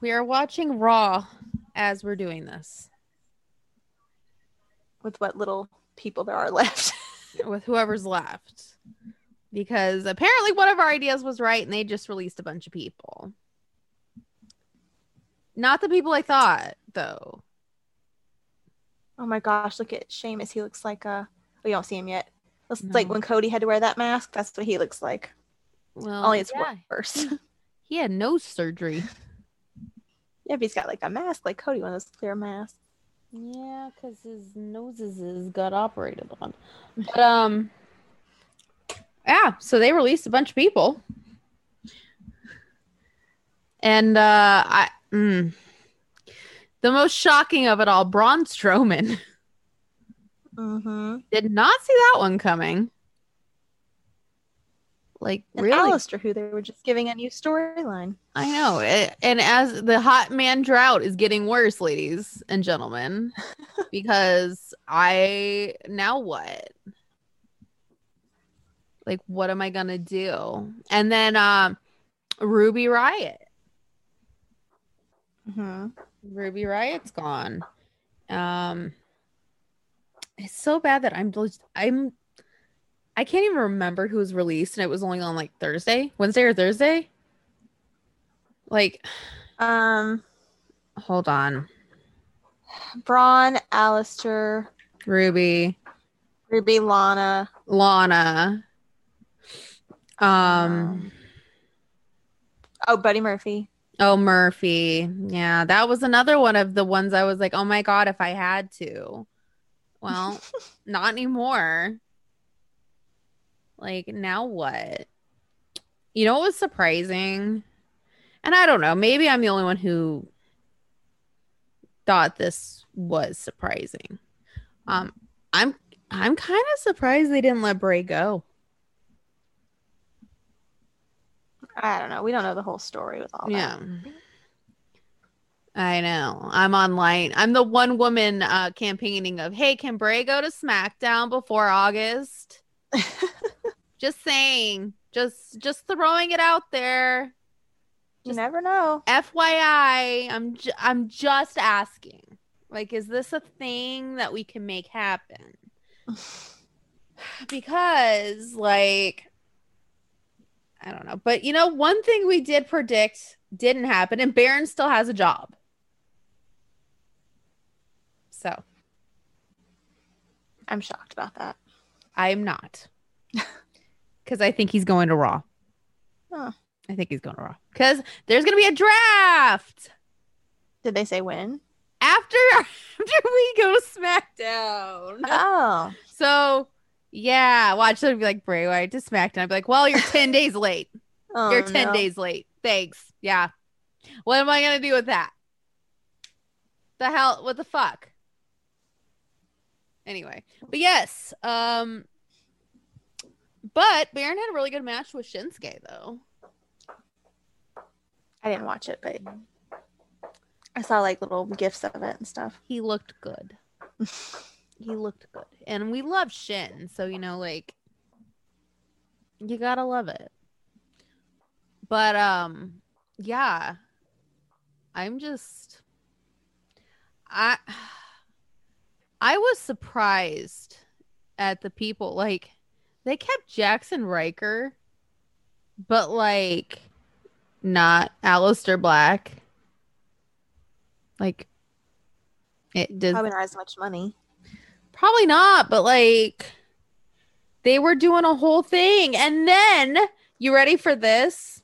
We are watching Raw as we're doing this With what little people there are left. with whoever's left. Because apparently one of our ideas was right and they just released a bunch of people. Not the people I thought, though. oh my gosh, look at Sheamus. He looks like uh we don't see him yet. It's No. like when Cody had to wear that mask. That's what he looks like. Well, Only it's yeah, worse. he had nose surgery. yeah, but he's got like a mask like Cody, one of those clear masks. Yeah, because his noses is got operated on. But um yeah, so they released a bunch of people. And uh I mm, the most shocking of it all, Braun Strowman. Mm-hmm. Did not see that one coming. Like And really Aleister, who they were just giving a new storyline. I know. A- And as the hot man drought is getting worse, ladies and gentlemen, because I now what? Like, what am I gonna do? And then um Ruby Riott. Mm-hmm. Ruby Riott's gone. Um it's so bad that I'm just I'm I can't even remember who was released and it was only on like Thursday, Wednesday or Thursday. Like, Um, hold on. Braun, Aleister, Ruby, Ruby, Lana. Lana. Um Oh, Buddy Murphy. oh Murphy. Yeah, that was another one of the ones I was like, "Oh my god, if I had to." Well, not anymore. Like now what? You know what was surprising? And I don't know, maybe I'm the only one who thought this was surprising. Um I'm I'm kind of surprised they didn't let Bray go. I don't know. We don't know the whole story with all Yeah. that. I know. I'm online. I'm the one woman uh campaigning of, hey, can Bray go to SmackDown before August? just saying. Just just throwing it out there. You never know. FYI, I'm ju- I'm just asking. Like, is this a thing that we can make happen? Because, like, I don't know. But you know, one thing we did predict didn't happen, and Baron still has a job. So I'm shocked about that. I'm not. Because I think he's going to Raw. Oh. I think he's going to Raw. Because there's going to be a draft. Did they say when? after after we go to SmackDown. Oh, So yeah, watch it be like Bray Wyatt to SmackDown. I'd be like, well, you're 10 days late. oh you're 10 no. days late. Thanks. Yeah. What am I gonna do with that? The hell what the fuck? Anyway. But yes, um but Baron had a really good match with Shinsuke though. I didn't watch it, but I saw like little gifs of it and stuff. He looked good. he looked good. And we love Shin, so you know, like you gotta love it. But um yeah. I'm just I I was surprised at the people like they kept Jaxson Ryker, but like not Aleister Black. Like it does Probably not as much money. Probably not, but like They were doing a whole thing. And then, you ready for this?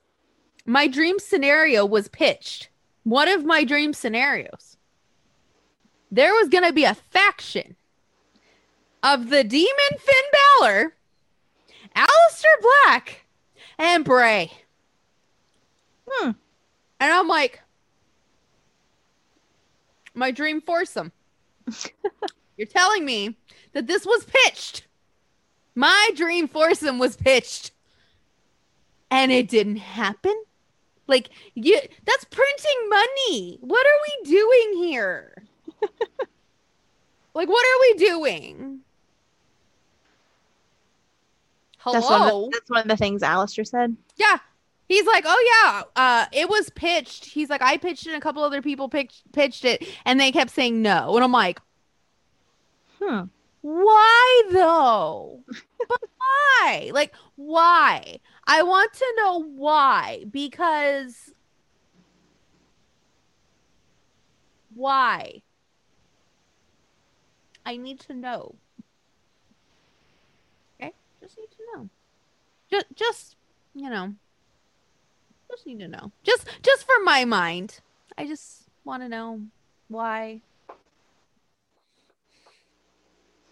My dream scenario was pitched. One of my dream scenarios. There was going to be a faction of the demon Finn Balor, Aleister Black, and Bray. Hmm. And I'm like, my dream foursome. You're telling me that this was pitched. My dream foursome was pitched. And it didn't happen. Like you that's printing money. What are we doing here? like what are we doing? Hello? That's one, of the, that's one of the things Aleister said. Yeah. He's like, oh yeah, uh, it was pitched. He's like, I pitched it, and a couple other people pitched pitched it, and they kept saying no. And I'm like, Hmm. why though? but why? Like, why? I want to know why because why? I need to know. Just need to know. Just, just you know, just need to know. Just, just for my mind, I just want to know why.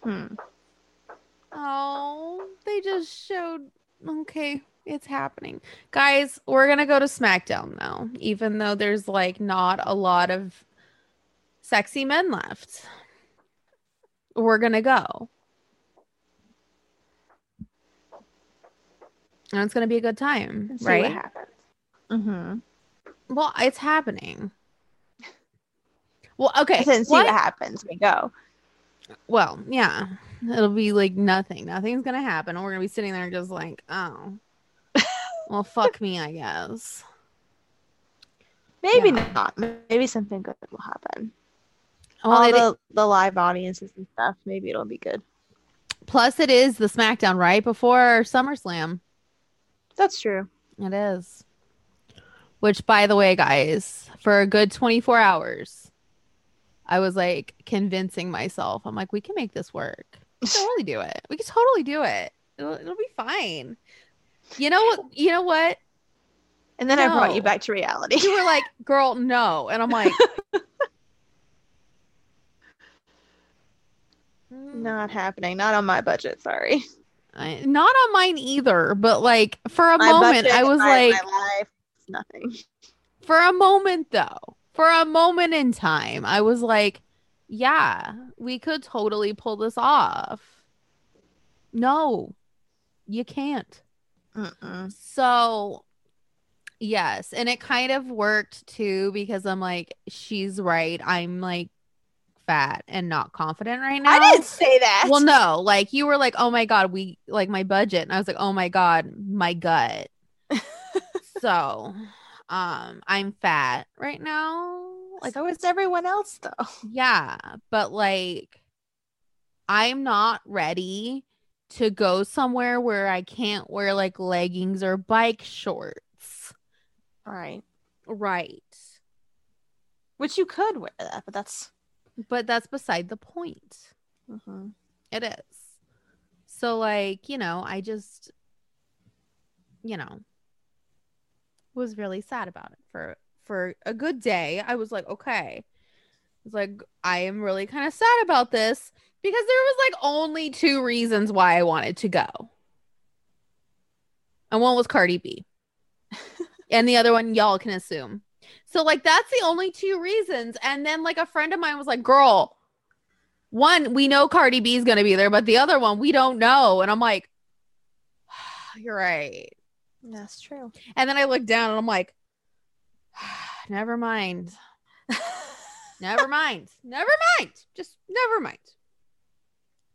Hmm. Oh, they just showed. Okay, it's happening. Guys, we're going to go to SmackDown now, even though there's like not a lot of sexy men left. We're going to go. And it's going to be a good time, And see right? what happens. Mm-hmm. Well, it's happening. Well, okay. I didn't see what- what happens. We go. Well, yeah. It'll be like nothing. Nothing's gonna happen. We're gonna be sitting there just like, oh. well, fuck me, I guess. Maybe Yeah. not. Maybe something good will happen. Well, All it- the, the live audiences and stuff. Maybe it'll be good. plus it is the SmackDown right before SummerSlam. That's true. It is. Which, by the way, guys, for a good 24 hours, I was like convincing myself. I'm like, we can make this work. We can totally do it. We can totally do it. It'll, it'll be fine. You know what? You know what? And then I brought you back to reality. You were like, girl, no. And I'm like, not happening. Not on my budget. Sorry. I, not on mine either. But like for a My moment, I was like, my life, nothing. for a moment though, for a moment in time, I was like, yeah, we could totally pull this off. No, you can't. Mm-mm. So, yes. And it kind of worked too because I'm like, she's right. I'm like fat and not confident right now. I didn't say that. Well, no, like you were like, oh my God, we like my budget. And I was like, oh my God, my gut. so, um, I'm fat right now. Like, so is everyone else though. yeah, but like, I'm not ready to go somewhere where I can't wear like leggings or bike shorts. All right. Right. Which you could wear that, but that's. But that's beside the point. mhm. It is. So like, you know, I just you know was really sad about it for for a good day. I was like, okay. It's like I am really kind of sad about this because there was like only two reasons why I wanted to go. And one was Cardi B. and the other one y'all can assume. So like that's the only two reasons. And then like a friend of mine was like, "Girl, one, we know Cardi B is going to be there, but the other one, we don't know. And I'm like, you're right. That's true. And then I look down and I'm like, never mind. Never mind. Never mind. Just never mind.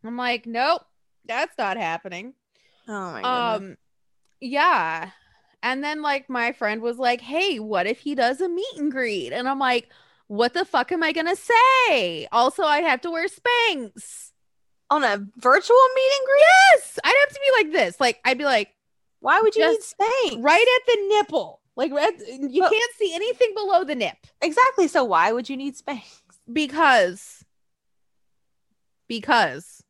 I'm like, nope, that's not happening. Oh my goodness. Um, yeah. And then like my friend was like, hey, what if he does a meet and greet? And I'm like, what the fuck am I gonna say? Also, I'd have to wear Spanx. On a virtual meet and greet? Yes, I'd have to be like this. Like I'd be like Why would you need Spanx? right at the nipple. Like you But- can't see anything below the nip Exactly. So why would you need Spanx? because because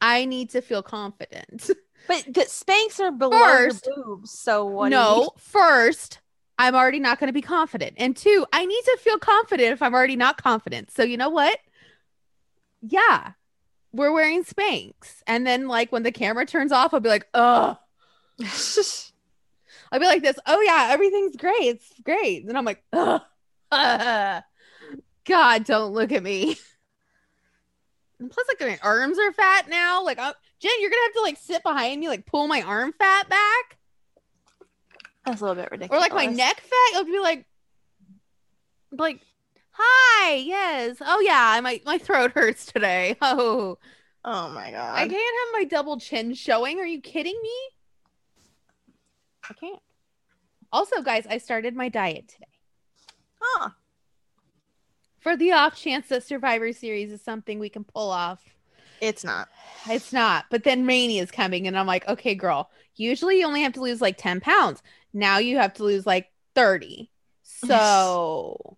I need to feel confident. But the Spanx are below First- your boobs, so what? do you no, first, I'm already not going to be confident. And two, I need to feel confident if I'm already not confident. So, you know what? Yeah, we're wearing Spanx. And then, like, when the camera turns off, I'll be like, oh, I'll be like this. Oh, yeah, everything's great. It's great. And I'm like, ugh. God, don't look at me. And plus, like, my arms are fat now. Like, i Jen, you're going to have to, like, sit behind me, like, pull my arm fat back. That's a little bit ridiculous. or like my neck fat. It'll be like, like, hi, yes, oh yeah, my my throat hurts today. Oh, Oh my god. I can't have my double chin showing. Are you kidding me? I can't. Also, guys, I started my diet today Huh. for the off chance that Survivor Series is something we can pull off. It's not. It's not. But then Mania is coming, and I'm like, okay, girl. Usually you only have to lose like 10 pounds. Now you have to lose like 30. So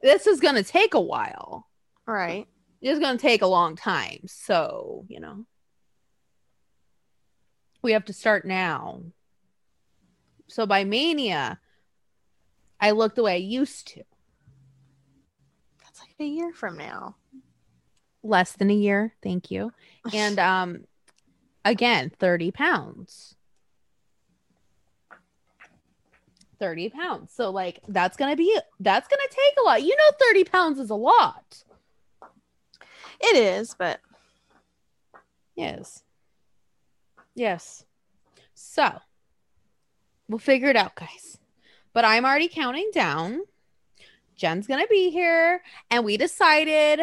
this is going to take a while. Right. It's going to take a long time. So, you know, we have to start now. So by Mania, I look the way I used to. That's like a year from now. Less than a year. Thank you. And um, again, 30 pounds. 30 pounds. So, like, that's going to be, that's going to take a lot. You know, 30 pounds is a lot. It is, but Yes. Yes. So, we'll figure it out, guys. But I'm already counting down. Jen's going to be here. And we decided,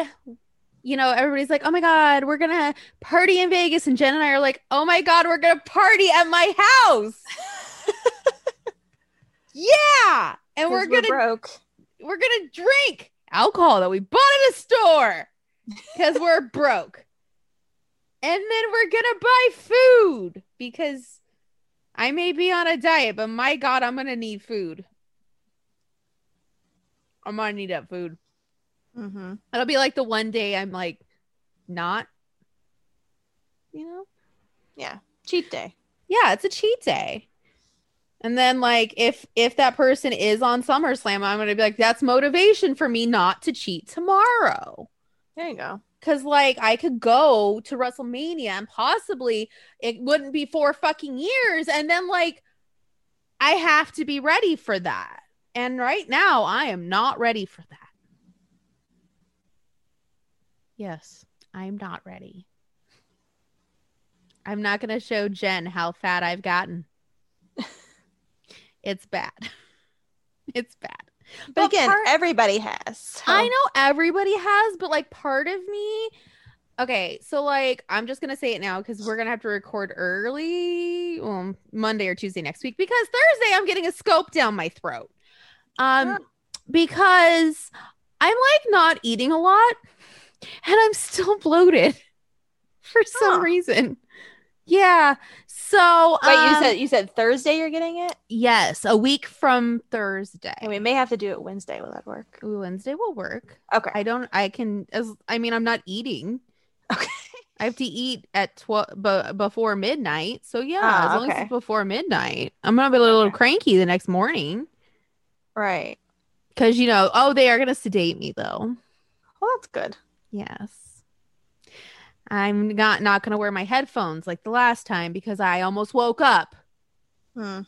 you know, everybody's like, oh my God, we're going to party in Vegas. And Jen and I are like, oh my God, we're going to party at my house. yeah. And we're going to broke. we're gonna drink alcohol that we bought at a store because we're broke. And then we're gonna buy food because I may be on a diet, but my God, I'm gonna need food. I'm gonna need that food. Mm-hmm. It'll be like the one day I'm like not, you know? Yeah. Cheat day. Yeah, it's a cheat day. And then like if if that person is on SummerSlam, I'm gonna be like, that's motivation for me not to cheat tomorrow. There you go. Cause like I could go to WrestleMania and possibly it wouldn't be four fucking years, and then like I have to be ready for that. And right now I am not ready for that. Yes, I'm not ready. I'm not gonna show Jen how fat I've gotten. it's bad. It's bad. But, again, part- everybody has. so- I know everybody has, but like part of me. Okay, so like I'm just gonna say it now because we're gonna have to record early, well, Monday or Tuesday next week because Thursday I'm getting a scope down my throat. Um, Yeah. because I'm like not eating a lot, and I'm still bloated for some Huh. reason. Yeah. So Wait, you um, said you said Thursday you're getting it? yes, a week from Thursday. And we may have to do it Wednesday. Will that work? Ooh, Wednesday will work. Okay. I don't. I can. As I mean, I'm not eating. Okay. I have to eat at twelve b- before midnight. So yeah, Ah, as long as it's before midnight, I'm gonna be a little Okay. cranky the next morning Right. because you know. Oh, they are gonna sedate me though. Well, that's good. Yes. I'm not not gonna wear my headphones like the last time because I almost woke up. Hmm.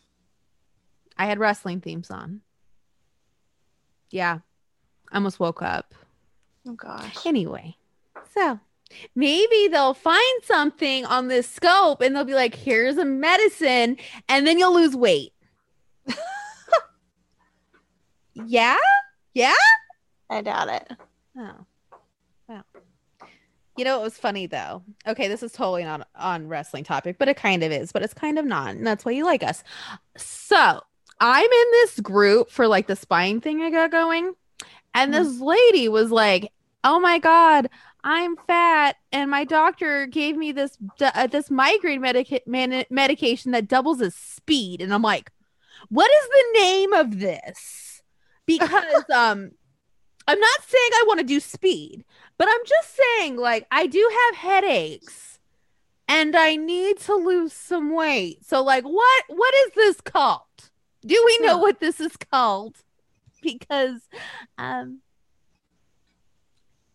I had wrestling themes on. Yeah, I almost woke up. Oh gosh. Anyway, so maybe they'll find something on this scope and they'll be like, here's a medicine, and then you'll lose weight. yeah? Yeah? I doubt it. Oh. You know, it was funny though. Okay, this is totally not on wrestling topic, but it kind of is, but it's kind of not. And that's why you like us. So I'm in this group for like the spying thing I got going. And Mhm. this lady was like, Oh my God, I'm fat. And my doctor gave me this uh, this migraine medica- man- medication that doubles as speed. And I'm like, What is the name of this? Because um I'm not saying I want to do speed, but I'm just saying, like, I do have headaches. and I need to lose some weight. So like what what is this called? Do we know what this is called? Because um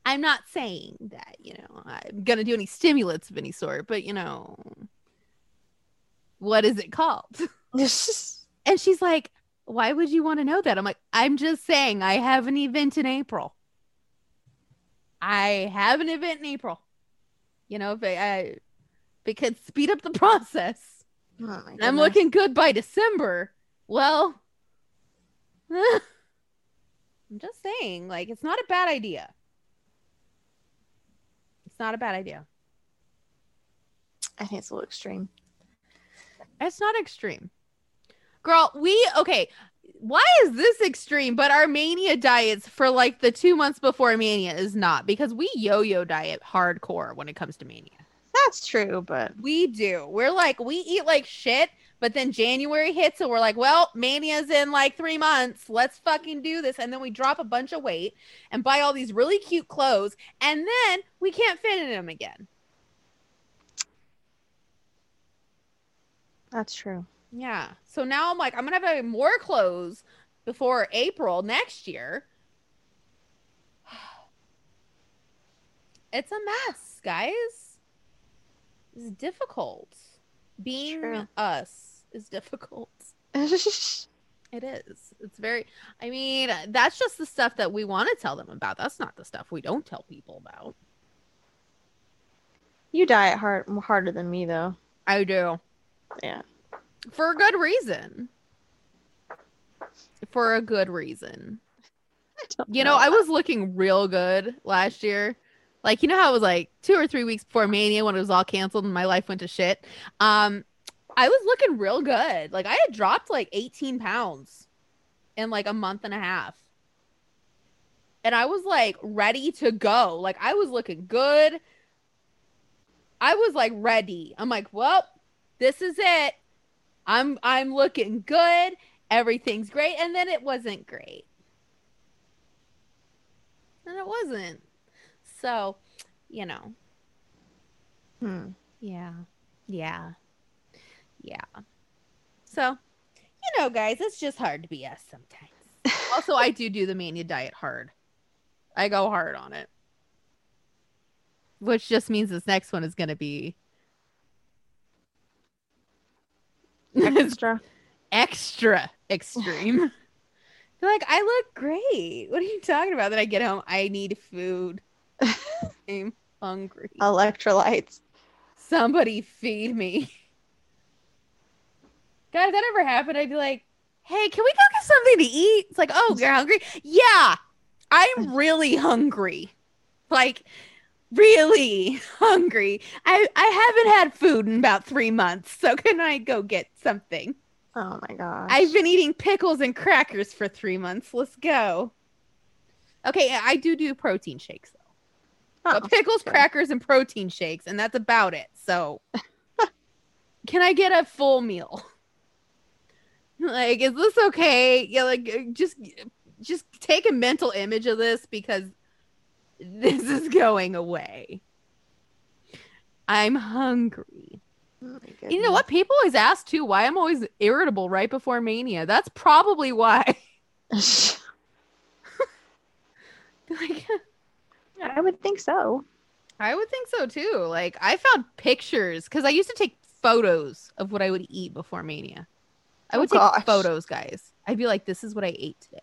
I'm not saying that, you know, I'm going to do any stimulants of any sort, but you know, what is it called? And she's like, Why would you want to know that? I'm like, I'm just saying, I have an event in April. I have an event in April. You know, if I, I if it could speed up the process. Oh I'm looking good by December. Well, I'm just saying, like, it's not a bad idea. It's not a bad idea. I think it's a little extreme. It's not extreme. Girl, we okay. Why is this extreme? But our mania diets for like the two months before mania is not because we yo-yo diet hardcore when it comes to mania. That's true, but We do. We're like we eat like shit, but then January hits and we're like, well, mania's in like three months. Let's fucking do this. And then we drop a bunch of weight and buy all these really cute clothes, and then we can't fit in them again. that's true. Yeah. So now I'm like, I'm gonna have more clothes before April next year. It's a mess, guys. It's difficult. Being True. us is difficult. It is. It's very, I mean, that's just the stuff that we want to tell them about. That's not the stuff we don't tell people about. you die diet hard harder than me though. I do. Yeah. For a good reason. For a good reason. You know, I was looking real good last year. Like, you know how it was like two or three weeks before Mania when it was all canceled and my life went to shit. Um, I was looking real good. Like, I had dropped like 18 pounds in like a month and a half. And I was like ready to go. Like, I was looking good. I was like ready. I'm like, well, this is it. I'm I'm looking good. Everything's great. And then it wasn't great and it wasn't. So, you know, Hmm. yeah, yeah, yeah. So, you know, guys, it's just hard to be us sometimes. also, I do do the mania diet hard. I go hard on it, which just means this next one is going to be Extra. extra extreme. They're like, I look great. What are you talking about? Then I get home, I need food. I'm hungry. Electrolytes. Somebody feed me. God, if that ever happened, I'd be like, hey, can we go get something to eat? It's like, oh, you're hungry? Yeah, I'm really hungry. Like, really hungry. I, I haven't had food in about three months. So can I go get something? Oh my gosh. I've been eating pickles and crackers for three months. Let's go. Okay, I do do protein shakes though. Oh, but pickles, crackers, and protein shakes, and that's about it. So, can I get a full meal? like, is this okay? Yeah, like uh, just just take a mental image of this because this is going away. I'm hungry. Oh You know what? People always ask too why I'm always irritable right before mania. That's probably why. like, I would think so. I would think so too. Like I found pictures because I used to take photos of what I would eat before mania. I Oh, would take gosh. photos, guys. I'd be like, "This is what I ate today."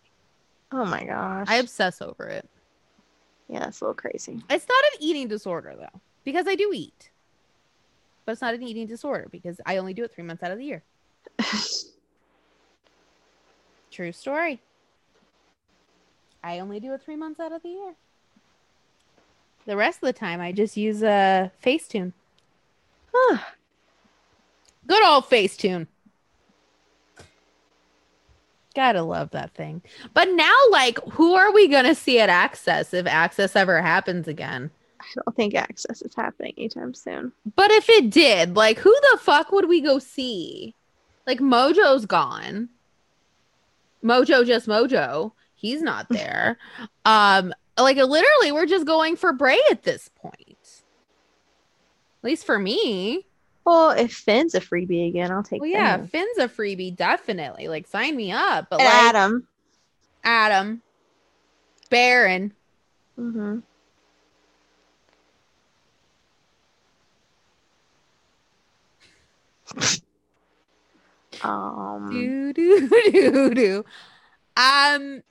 Oh my gosh. I obsess over it. Yeah, that's a little crazy. It's not an eating disorder though, because I do eat, but it's not an eating disorder because I only do it three months out of the year. True story. I only do it three months out of the year. The rest of the time, I just use a Facetune. Huh. Good old Facetune. Gotta love that thing. But now, like, who are we gonna see at Access if Access ever happens again? I don't think access is happening anytime soon. But if it did, like, who the fuck would we go see? Like, Mojo's gone. Mojo, just Mojo. He's not there. um, like, literally, we're just going for Bray at this point. At least for me. Well, if Finn's a freebie again, I'll take Well, yeah, Finn. Finn's a freebie, definitely. Like, sign me up. But like Adam. Adam, Baron, Mm-hmm. um, do do do do. Um,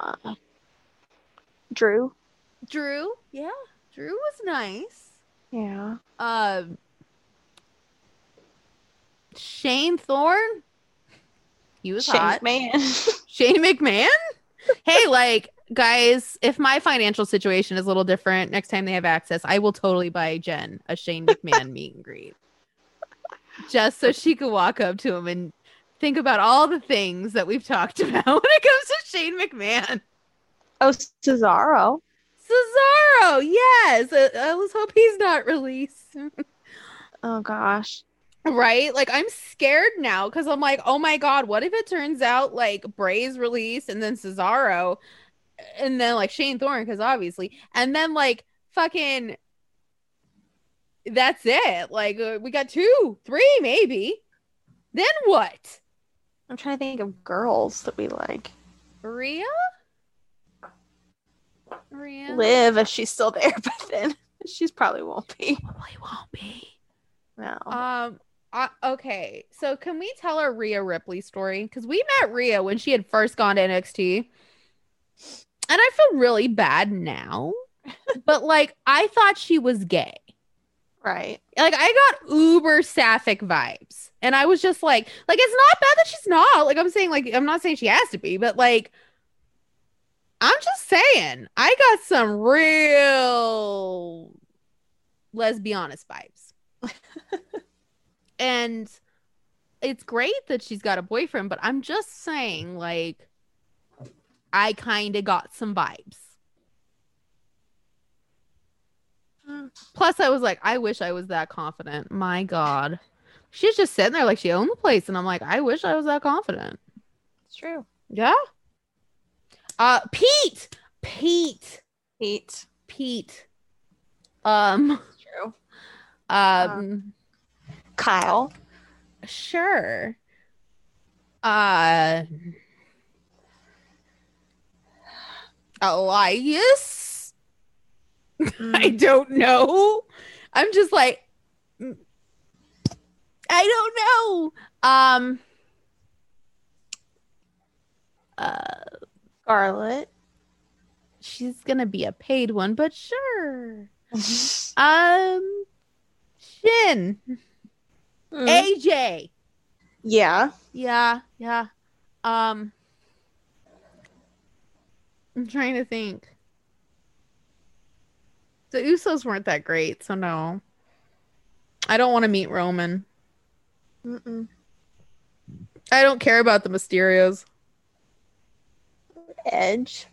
uh, Drew. Drew, yeah, Drew was nice. Yeah. Um, Shane Thorne, he was Shane hot. Man. Shane McMahon? hey, like, guys, if my financial situation is a little different next time they have access, I will totally buy Jen a Shane McMahon meet and greet. Just so she could walk up to him and think about all the things that we've talked about when it comes to Shane McMahon. oh, Cesaro. Cesaro, yes. Uh, I, I was hope he's not released. Oh gosh. right? Like I'm scared now because I'm like, oh my god, what if it turns out like Bray's released and then Cesaro and then like Shane Thorne, because obviously, and then like fucking that's it. Like uh, we got two, three, maybe. Then what? I'm trying to think of girls that we like. Rhea? Rhea? Liv, if she's still there, but then she's probably won't be. Probably won't be. No. Um. Uh, okay, so can we tell our Rhea Ripley story? Because we met Rhea when she had first gone to NXT, and I feel really bad now. but like, I thought she was gay. right. Like, I got uber sapphic vibes, and I was just like, like it's not bad that she's not. Like, I'm saying, like, I'm not saying she has to be, but like, I'm just saying, I got some real, let's be honest, vibes. and it's great that she's got a boyfriend, but I'm just saying, like, I kind of got some vibes. Plus, I was like, I wish I was that confident. My God. She's just sitting there like she owned the place. And I'm like, I wish I was that confident. It's true. Yeah. Uh, Pete. Pete. Pete. Pete. Um, true. um, Kyle. sure. Uh, Elias. I Mm, don't know. I'm just like, I don't know. Um, uh, Scarlett. she's gonna be a paid one, but sure. Um, Shin, Mm, AJ. yeah. Yeah, yeah. Um, I'm trying to think. The Usos weren't that great, so no. I don't want to meet Roman. Mm-mm. I don't care about the Mysterios. Edge.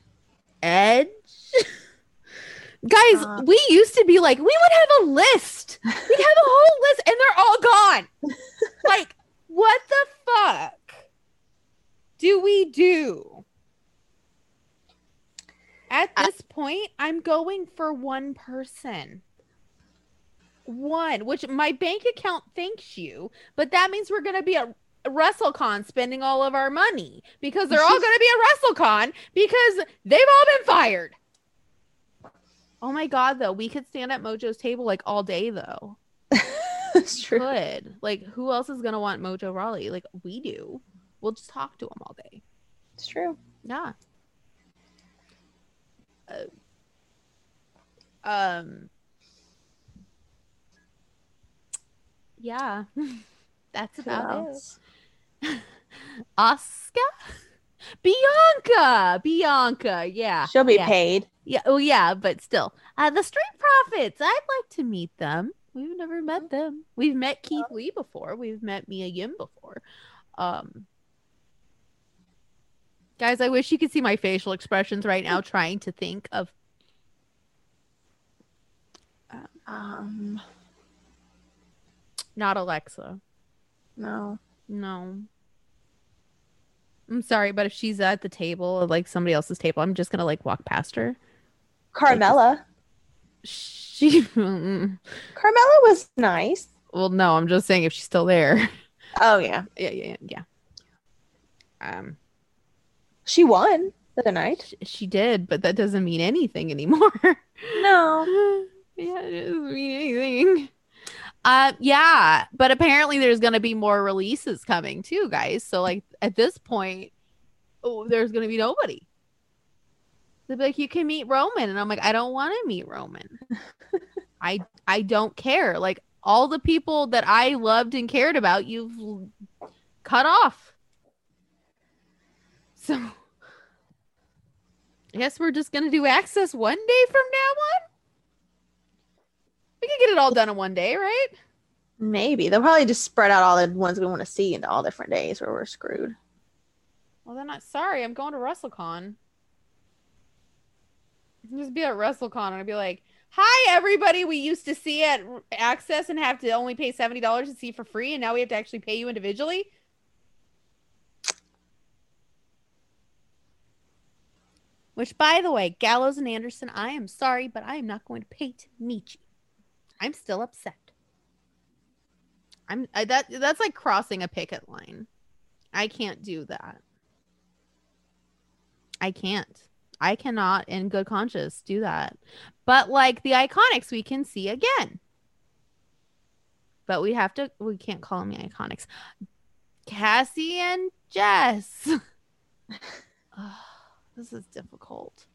Edge. Guys, Uh. we used to be like, we would have a list. We'd have a whole list, and they're all gone. like, what the fuck do we do? At I- this point, I'm going for one person. One, which my bank account thanks you, but that means we're going to be at WrestleCon spending all of our money because they're all going to be at WrestleCon because they've all been fired. Oh my god, though, we could stand at Mojo's table like all day, though. it's true. Like who else is gonna want Mojo Rawley? Like we do. We'll just talk to him all day. It's true. Yeah. Uh, um. Yeah, that's about it. Oscar, Bianca, Bianca. Yeah, She'll be yeah. paid. Yeah. Oh, yeah. But still, uh, the Street Profits. I'd like to meet them. We've never met them. We've met Keith Lee before. We've met Mia Yim before. Um, guys, I wish you could see my facial expressions right now, trying to think of. Um, Not Alexa. no. No. I'm sorry, but if she's at the table, like somebody else's table, I'm just gonna like walk past her. Carmella. She. mm, Carmella was nice. well, no, I'm just saying if she's still there. Oh yeah, yeah, yeah, yeah. Um, she won the night. sh- she did, but that doesn't mean anything anymore. No, yeah, it doesn't mean anything. Uh, yeah, but apparently there's gonna be more releases coming too, guys. So like at this point, oh, there's gonna be nobody. They'll be like, you can meet Roman, and I'm like, I don't want to meet Roman. I I don't care. Like all the people that I loved and cared about, you've cut off. So I guess we're just gonna do access one day from now on. We could get it all done in one day, right? maybe they'll probably just spread out all the ones we want to see into all different days where we're screwed. Well, then, not sorry. I'm going to WrestleCon. Just be at WrestleCon and I'd be like, "Hi, everybody. We used to see at Access and have to only pay seventy dollars to see for free, and now we have to actually pay you individually." Which, by the way, Gallows and Anderson, I am sorry, but I am not going to pay to meet you. I'm still upset. I'm I, that that's like crossing a picket line. I can't do that. I can't. I cannot, in good conscience, do that. But like the iconics, we can see again. But we have to. We can't call them the iconics. Cassie and Jess. Ugh, this is difficult.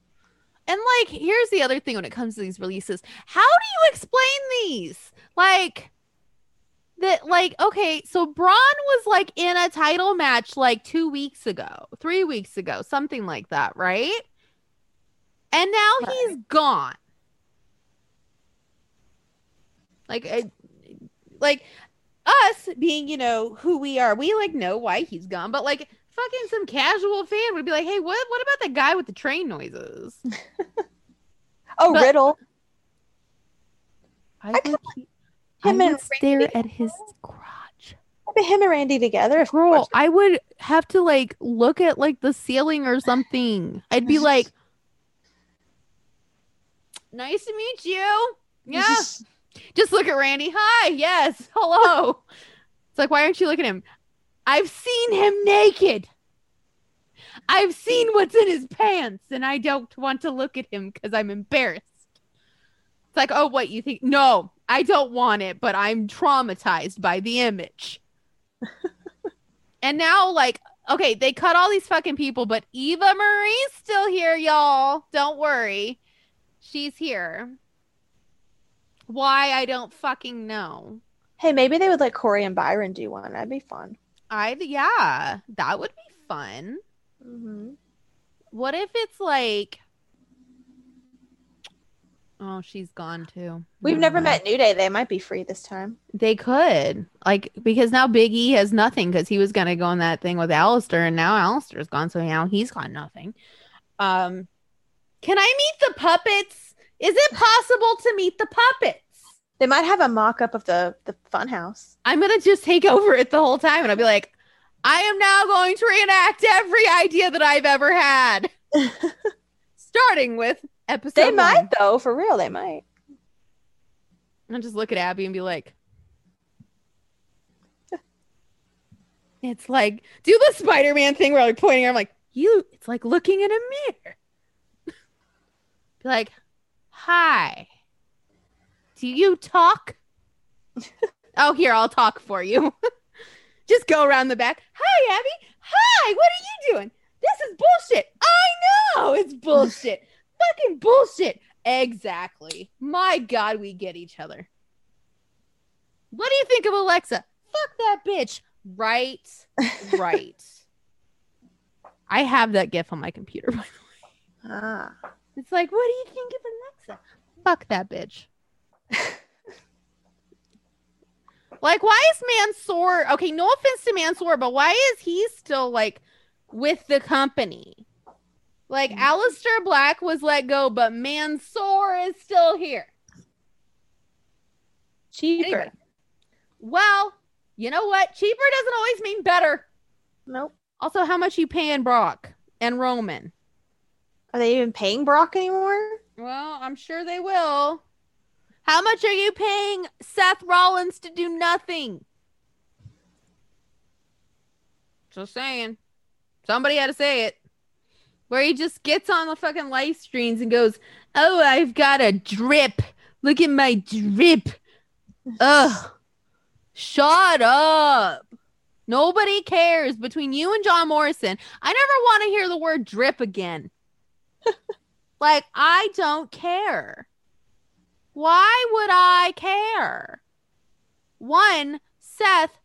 And like, here's the other thing when it comes to these releases. How do you explain these? Like that like okay, so Braun was like in a title match like 2 weeks ago, 3 weeks ago, something like that, right? And now he's gone. Like I, like us being, you know, who we are, we like know why he's gone, but like fucking some casual fan would be like, "Hey, what what about the guy with the train noises?" Oh, But- Riddle. I could would, he- I him and would stare Randy- at his crotch. Him and Randy together. If Girl, I would have to like look at like the ceiling or something. I'd be like, "Nice to meet you." Yeah. Just look at Randy. Hi. Yes. Hello. It's like, why aren't you looking at him? I've seen him naked. I've seen what's in his pants, and I don't want to look at him because I'm embarrassed. It's like, oh, what you think? No, I don't want it, but I'm traumatized by the image. and now, like, okay, they cut all these fucking people, but Eva Marie's still here, y'all. Don't worry. She's here. Why I don't fucking know. Hey, maybe they would let Corey and Byron do one. That'd be fun. I yeah, that would be fun. Mm-hmm. What if it's like Oh, she's gone too. We've Never never met New Day. They might be free this time. They could. Like because now Big E has nothing because he was gonna go on that thing with Aleister and now Aleister's gone, so now he's got nothing. Um can I meet the puppets? Is it possible to meet the puppets? They might have a mock up of the the Funhouse. I'm gonna just take over it the whole time and I'll be like, I am now going to reenact every idea that I've ever had. Starting with episode. They one. might though, for real. They might. I'll just look at Abby and be like, it's like do the Spider-Man thing where I'm like pointing. I'm like, you. It's like looking in a mirror. be like, hi. Do you talk? oh, here I'll talk for you. just go around the back. Hi, Abby. Hi. What are you doing? This is bullshit. I know it's bullshit. Fucking bullshit. Exactly. My God, we get each other. What do you think of Alexa? Fuck that bitch. Right. Right. I have that gif on my computer. by the way. Ah. It's like, what do you think of Alexa? Fuck that bitch. like, why is Mansoor? Okay, no offense to Mansoor, but why is he still like with the company? Like, mm. Aleister Black was let go, but Mansoor is still here. Cheaper. Anyway. Well, you know what? Cheaper doesn't always mean better. Nope. Also, how much you paying Brock and Roman? Are they even paying Brock anymore? Well, I'm sure they will. How much are you paying Seth Rollins to do nothing? Just saying. Somebody had to say it. Where he just gets on the fucking live streams and goes, Oh, I've got a drip. Look at my drip. Ugh. Shut up. Nobody cares between you and John Morrison. I never want to hear the word drip again. like, I don't care. Why would I care? One, Seth,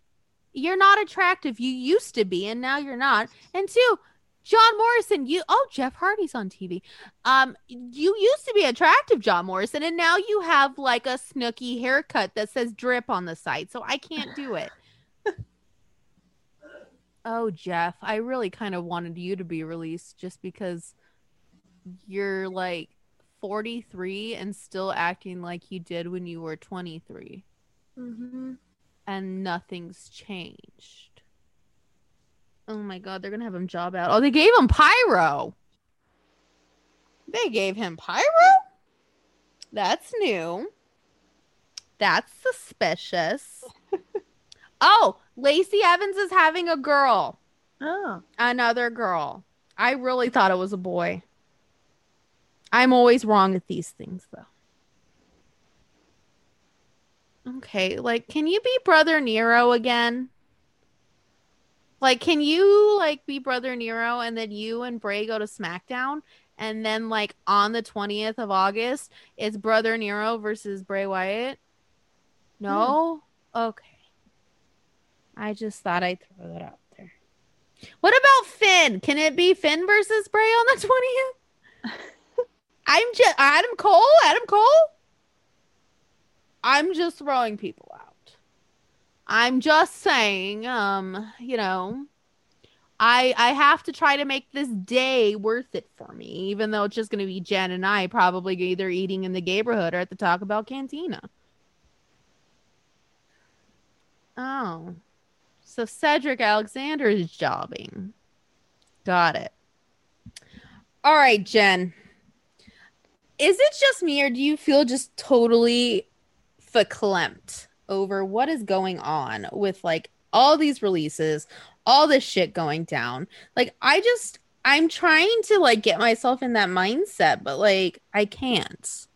you're not attractive. You used to be, and now you're not. And two, John Morrison, you oh Jeff Hardy's on TV. Um, you used to be attractive, John Morrison, and now you have like a Snooki haircut that says drip on the side. So I can't do it. oh, Jeff, I really kind of wanted you to be released just because you're like 43 and still acting like you did when you were 23. Mm-hmm. And nothing's changed. Oh my god, they're gonna have him job out. Oh, they gave him pyro. They gave him pyro? That's new. That's suspicious. oh, Lacey Evans is having a girl. Oh. Another girl. I really thought it was a boy. I'm always wrong at these things though. Okay, like can you be brother Nero again? Like, can you like be Brother Nero and then you and Bray go to SmackDown? And then like on the 20th of August, it's Brother Nero versus Bray Wyatt? Hmm. No? Yeah. Okay. I just thought I'd throw that out there. What about Finn? Can it be Finn versus Bray on the 20th? I'm just Adam Cole? Adam Cole? I'm just throwing people out. I'm just saying, um, you know, I I have to try to make this day worth it for me, even though it's just gonna be Jen and I probably either eating in the neighborhood or at the Taco Bell cantina. Oh. So Cedric Alexander is jobbing. Got it. All right, Jen. Is it just me or do you feel just totally verklempt over what is going on with like all these releases, all this shit going down. Like I just I'm trying to like get myself in that mindset, but like I can't.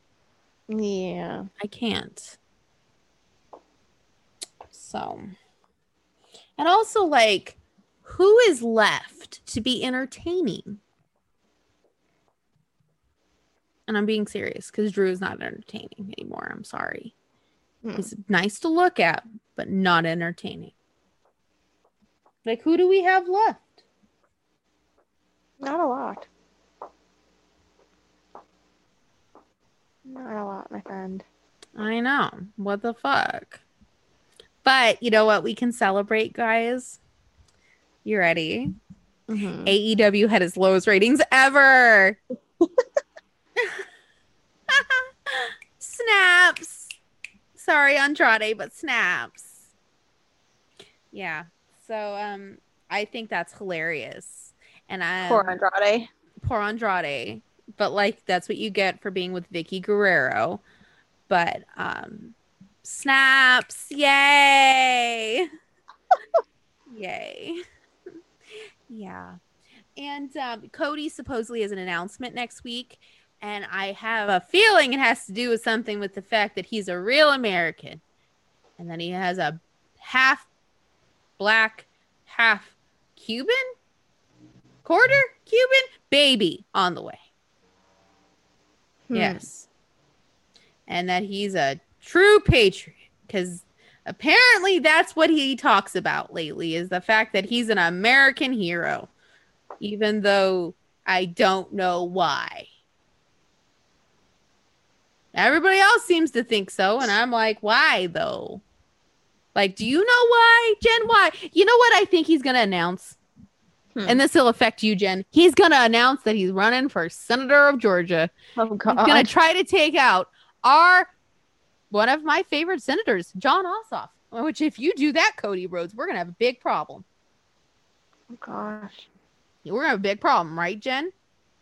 Yeah. I can't. So and also like who is left to be entertaining? And I'm being serious because Drew is not entertaining anymore. I'm sorry. Hmm. He's nice to look at, but not entertaining. Like, who do we have left? Not a lot. Not a lot, my friend. I know. What the fuck? But you know what? We can celebrate, guys. You ready? Mm-hmm. AEW had its lowest ratings ever. Snaps sorry, Andrade, but snaps. Yeah. So um I think that's hilarious. And I Poor Andrade. Poor Andrade. But like that's what you get for being with Vickie Guerrero. But um snaps. Yay. Yay. yeah. And um, Cody supposedly has an announcement next week and I have a feeling it has to do with something with the fact that he's a real American and then he has a half black, half Cuban, quarter Cuban baby on the way. Hmm. Yes. And that he's a true patriot because apparently that's what he talks about lately is the fact that he's an American hero, even though I don't know why. Everybody else seems to think so. And I'm like, why though? Like, do you know why, Jen? Why? You know what I think he's going to announce? Hmm. And this will affect you, Jen. He's going to announce that he's running for senator of Georgia. Oh, God. He's going to try to take out our one of my favorite senators, Jon Ossoff. Which, if you do that, Cody Rhodes, we're going to have a big problem. Oh, gosh. We're going to have a big problem, right, Jen?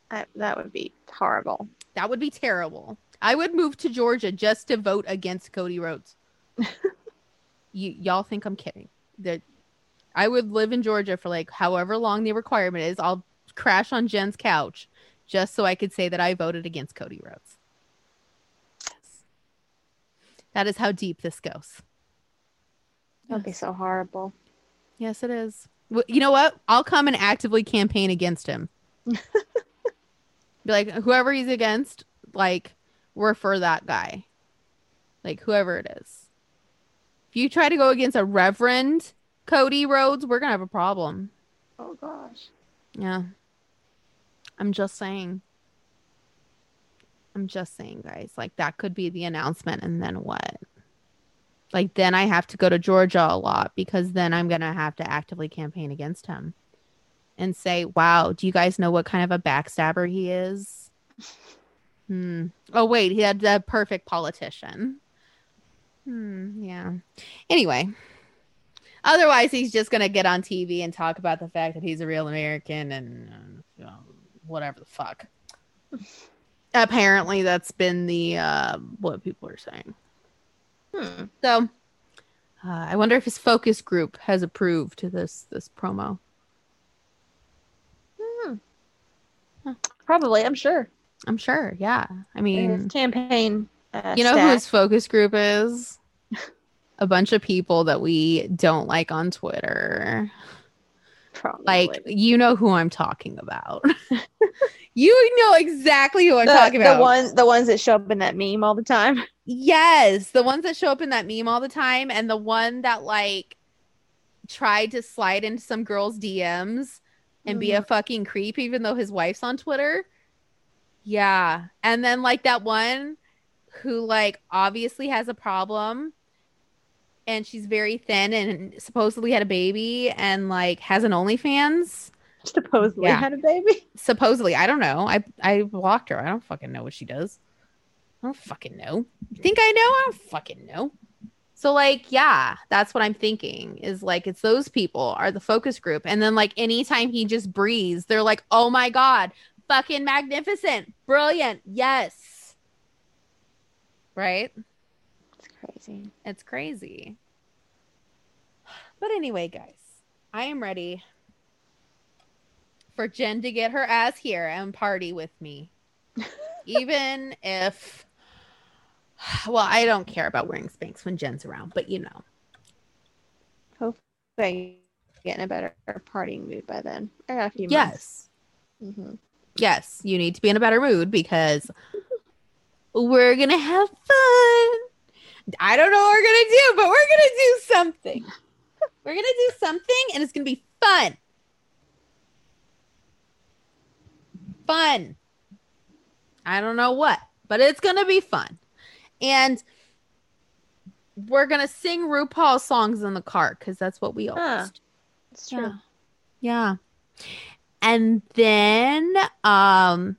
That, that would be horrible. That would be terrible. I would move to Georgia just to vote against Cody Rhodes. you y'all think I'm kidding? That I would live in Georgia for like however long the requirement is. I'll crash on Jen's couch just so I could say that I voted against Cody Rhodes. That is how deep this goes. That'd be so horrible. Yes, it is. Well, You know what? I'll come and actively campaign against him. Be like, whoever he's against, like, we're for that guy. Like, whoever it is. If you try to go against a Reverend Cody Rhodes, we're to have a problem. Oh gosh. Yeah. I'm just saying. I'm just saying, guys. Like, that could be the announcement. And then what? Like, then I have to go to Georgia a lot because then I'm going to have to actively campaign against him and say, wow, do you guys know what kind of a backstabber he is? Hmm. Oh, wait. He had the perfect politician. Hmm. Yeah. Anyway. Otherwise, he's just going to get on TV and talk about the fact that he's a real American and uh, you know, whatever the fuck. Apparently, that's been the uh, what people are saying. Hmm. So, uh, I wonder if his focus group has approved this this promo. Probably, I'm sure. I'm sure. Yeah. I mean, campaign. Uh, you know who his focus group is? A bunch of people that we don't like on Twitter. Probably. Like, you know who I'm talking about. you know exactly who I'm the, talking about. the one, the ones that show up in that meme all the time. Yes, the ones that show up in that meme all the time, and the one that like tried to slide into some girl's DMs and be a fucking creep, even though his wife's on Twitter. Yeah, and then like that one who like obviously has a problem, and she's very thin and supposedly had a baby and like has an OnlyFans. Supposedly Yeah. had a baby. Supposedly, I don't know. I I blocked her. I don't fucking know what she does. I don't fucking know. You think I know? I don't fucking know. So like, yeah, that's what I'm thinking. Is like it's those people are the focus group, and then like anytime he just breathes, they're like, oh my god, fucking magnificent, brilliant, yes, right? It's crazy. It's crazy. But anyway, guys, I am ready for Jen to get her ass here and party with me. Even if, well, I don't care about wearing Spanx when Jen's around, but you know. Hopefully, get in a better partying mood by then. I got a few Yes. months. Mhm. Yes, you need to be in a better mood because we're going to have fun. I don't know what we're going to do, but we're going to do something. We're going to do something and it's going to be fun. Fun. I don't know what, but it's going to be fun. And we're going to sing RuPaul songs in the car because that's what we always Huh. do. It's true. Yeah. And then um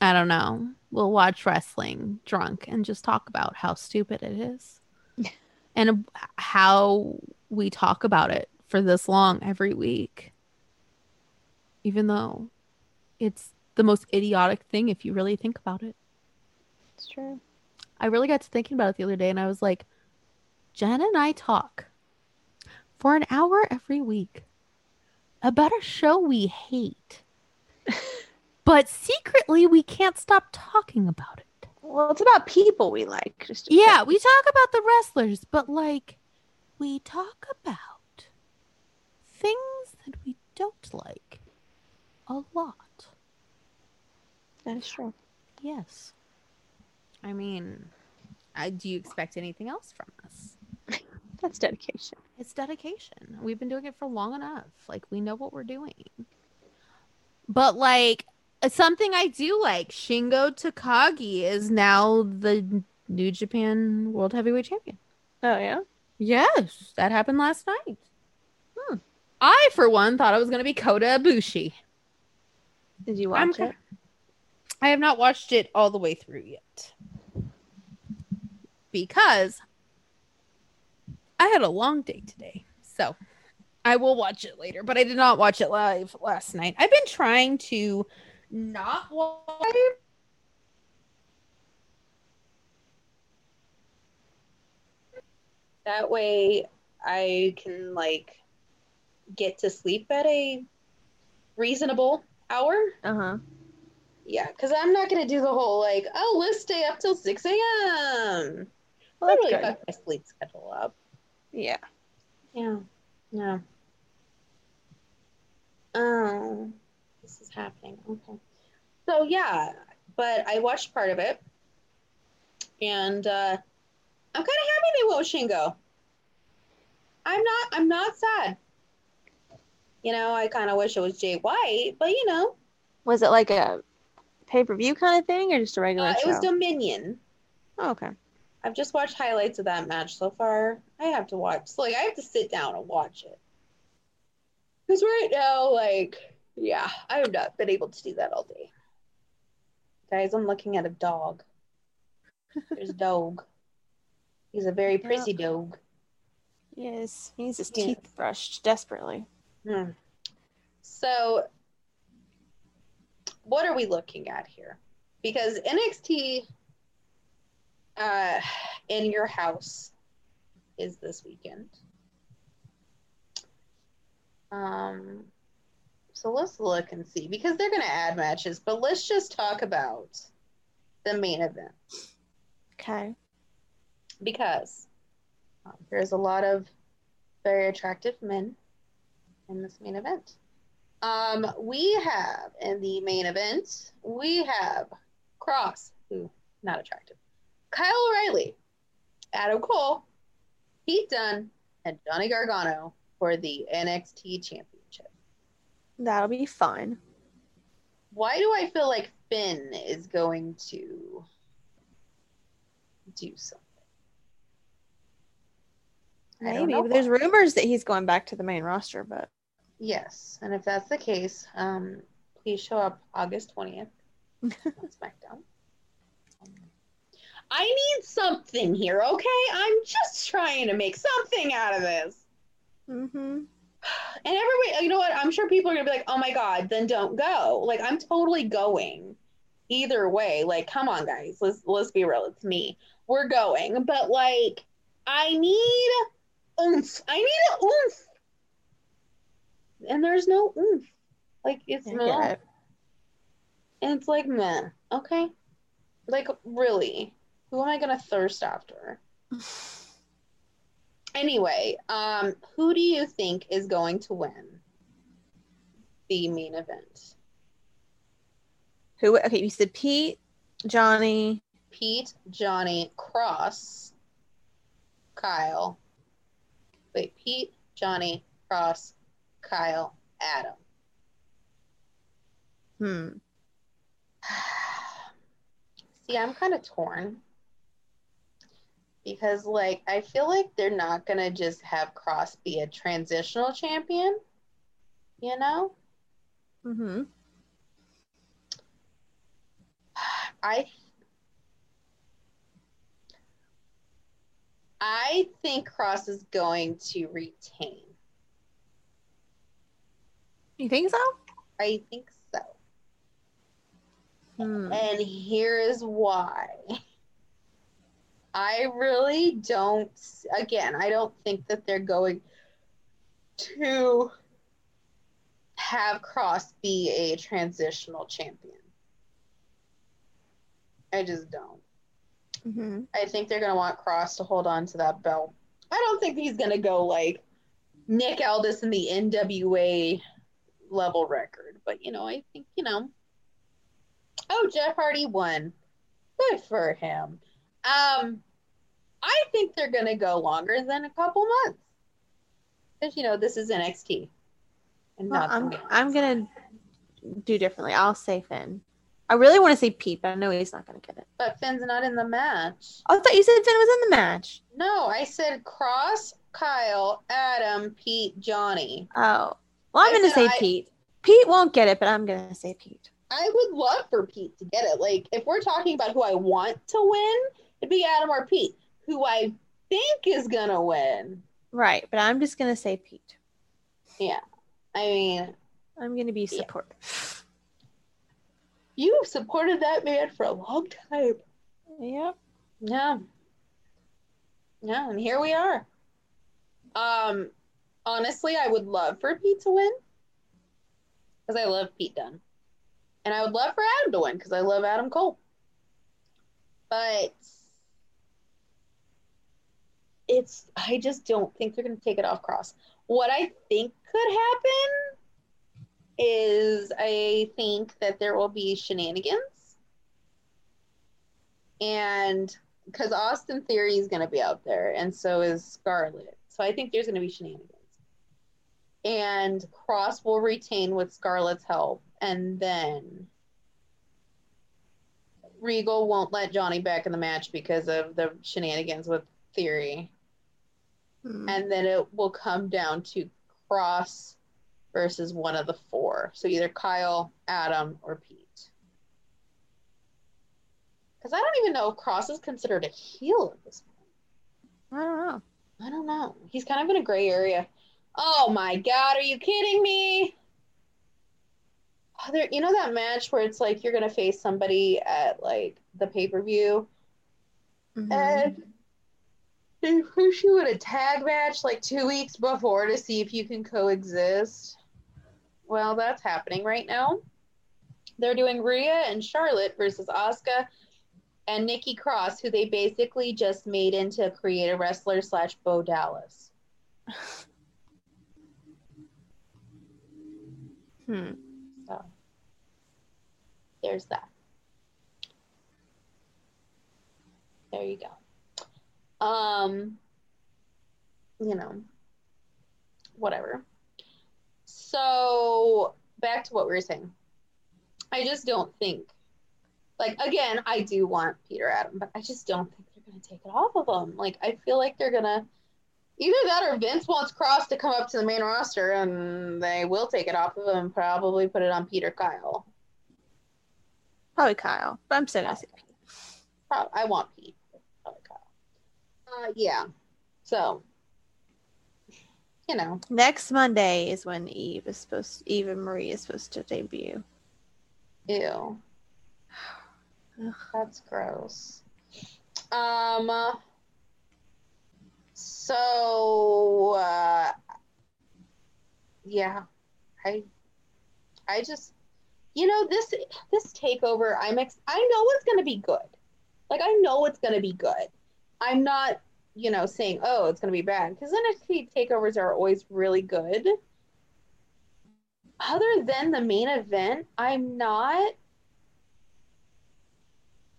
I don't know. We'll watch wrestling drunk and just talk about how stupid it is. and how we talk about it for this long every week. Even though it's the most idiotic thing if you really think about it. It's true. I really got to thinking about it the other day and I was like, Jen and I talk for an hour every week about a show we hate. but secretly, we can't stop talking about it. Well, it's about people we like. Just Yeah, we talk about the wrestlers, but like, we talk about things that we don't like a lot. that is true. Yes. I mean, I, do you expect anything else from us? That's dedication. It's dedication. We've been doing it for long enough. Like we know what we're doing. But like something I do like, Shingo Takagi is now the New Japan World Heavyweight Champion. Oh yeah. Yes, that happened last night. Hmm. I, for one, thought it was going to be Kota Ibushi. Did you watch I'm it? I have not watched it all the way through yet because I had a long day today, so I will watch it later. But I did not watch it live last night. I've been trying to not watch. That way, I can like get to sleep at a reasonable hour. Uh huh. Yeah, because I'm not gonna do the whole like, oh, let's stay up till six a.m. Well, that really fucked my sleep schedule up. Yeah. Yeah. Yeah. Oh, this is happening. Okay. So yeah, but I watched part of it, and uh, I'm kind of happy they won't Shingo. I'm not. I'm not sad. You know, I kind of wish it was Jay White, but you know, Was it like a pay per view kind of thing or just a regular uh, it show? was Dominion. oh, okay. I've just watched highlights of that match so far. I have to watch. So, like, I have to sit down and watch it. Because right now, like, yeah, I have not been able to do that all day. Guys, I'm looking at a dog. There's a dog. He's a very Yeah. prissy dog. Yes. He needs his Yeah. teeth brushed desperately. Hmm. So, what are we looking at here? Because NXT uh, in your house is this weekend. Um, so let's look and see because they're going to add matches, but let's just talk about the main event Okay. because um, there's a lot of very attractive men in this main event. Um, we have in the main event, we have Cross, who not attractive, Kyle O'Reilly, Adam Cole, Pete Dunne, and Johnny Gargano for the NXT Championship. That'll be fun. Why do I feel like Finn is going to do something? Maybe. But there's rumors that he's going back to the main roster, but Yes, and if that's the case, um, please show up August 20th on SmackDown. I need something here, okay? I'm just trying to make something out of this. mm-hmm. And everybody, you know what? I'm sure people are gonna be like, "Oh my god, then don't go." Like I'm totally going. Either way, like, come on, guys. Let's let's be real. It's me. We're going, but like, I need oomph. I need a oomph, and there's no oomph. Like it's meh. it. and it's like meh. Okay, like really, who am I gonna thirst after? Anyway, um, who do you think is going to win the main event? Who? Okay, you said Pete, Johnny. Pete, Johnny, Cross, Kyle. Wait, Pete, Johnny, Cross, Kyle, Adam. Hmm. See, I'm kind of torn because, like, I feel like they're not gonna just have Cross be a transitional champion. You know, Mm-hmm. I I think Cross is going to retain. You think so? I think so. Hmm. And here is why. I really don't, again, I don't think that they're going to have Cross be a transitional champion. I just don't. Mm-hmm. I think they're going to want Cross to hold on to that belt. I don't think he's going to go like Nick Aldis in the NWA level record, but you know, I think, you know, oh, Jeff Hardy won. Good for him. Um, I think they're going to go longer than a couple months. Because, you know, this is NXT. And Well, not I'm I'm gonna do differently. I'll say Finn. I really want to say Pete, but I know he's not gonna get it. But Finn's not in the match. Oh, I thought you said Finn was in the match. No, I said Cross, Kyle, Adam, Pete, Johnny. Oh, well, I'm I gonna say I- Pete. Pete won't get it, but I'm gonna say Pete. I would love for Pete to get it. Like, if we're talking about who I want to win, it'd be Adam or Pete. Who I think is gonna win. Right, but I'm just gonna say Pete. Yeah, I mean, I'm gonna be Yeah. you've supported that man for a long time. Yep. Yeah. Yeah, and here we are. Um, honestly, I would love for Pete to win because I love Pete Dunne, and I would love for Adam to win because I love Adam Cole. But it's I just don't think they're going to take it off Cross. What I think could happen is I think that there will be shenanigans. And because Austin Theory is going to be out there, and so is Scarlett. So I think there's going to be shenanigans. And Cross will retain with Scarlett's help, and then Regal won't let Johnny back in the match because of the shenanigans with Theory. Hmm. And then it will come down to Cross versus one of the four. So either Kyle, Adam, or Pete. Because I don't even know if Cross is considered a heel at this point. I don't know. I don't know. He's kind of in a gray area. Oh my god, are you kidding me? Oh, there, you know that match where it's like you're gonna face somebody at like the pay per view, Mhm. and they push you in a tag match like two weeks before to see if you can coexist. Well, that's happening right now. They're doing Rhea and Charlotte versus Asuka and Nikki Cross, who they basically just made into a creative wrestler slash Bo Dallas. Hmm. So there's that. There you go. Um, you know, whatever. So back to what we were saying. I just don't think, like, again, I do want Peter Adam, but I just don't think they're going to take it off of him. Like, I feel like they're going to either that or Vince wants Cross to come up to the main roster and they will take it off of him and probably put it on Peter Kyle. Probably Kyle, but I'm still gonna say Pete. I want Pete. Uh, yeah. So, you know, Next Monday is when Eva is supposed. Eva and Marie is supposed to debut. ew. Ugh. That's gross. Um. So, uh, yeah, I, I just, you know, this this takeover, I'm ex- I know it's gonna be good. Like I know it's gonna be good. I'm not, you know, saying oh it's gonna be bad because NXT takeovers are always really good. Other than the main event, I'm not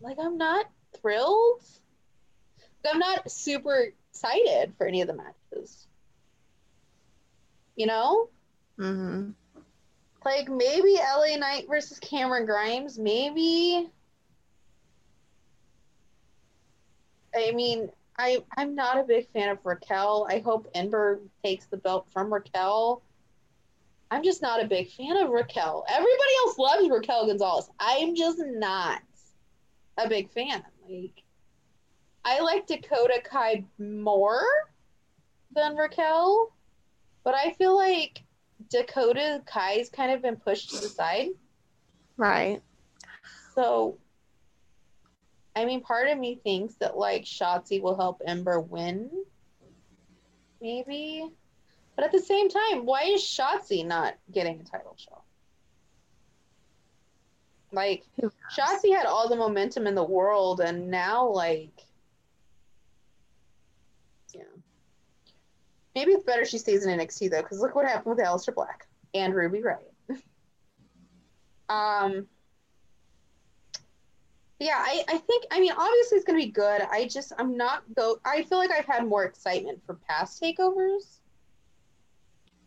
like I'm not thrilled. I'm not super excited for any of the matches. You know? Mm-hmm. Like maybe LA Knight versus Cameron Grimes, maybe. I mean, I I'm not a big fan of Raquel. I hope Ember takes the belt from Raquel. I'm just not a big fan of Raquel. Everybody else loves Raquel Gonzalez. I'm just not a big fan. Like I like Dakota Kai more than Raquel, but I feel like Dakota Kai's kind of been pushed to the side. Right. So, I mean, part of me thinks that like Shotzi will help Ember win, maybe. But at the same time, why is Shotzi not getting a title shot? Like, Shotzi had all the momentum in the world, and now, like, yeah. Maybe it's better she stays in NXT though, because look what happened with Aleister Black and Ruby Riott. um. Yeah, I, I think I mean obviously it's gonna be good. I just I'm not go. I feel like I've had more excitement for past takeovers.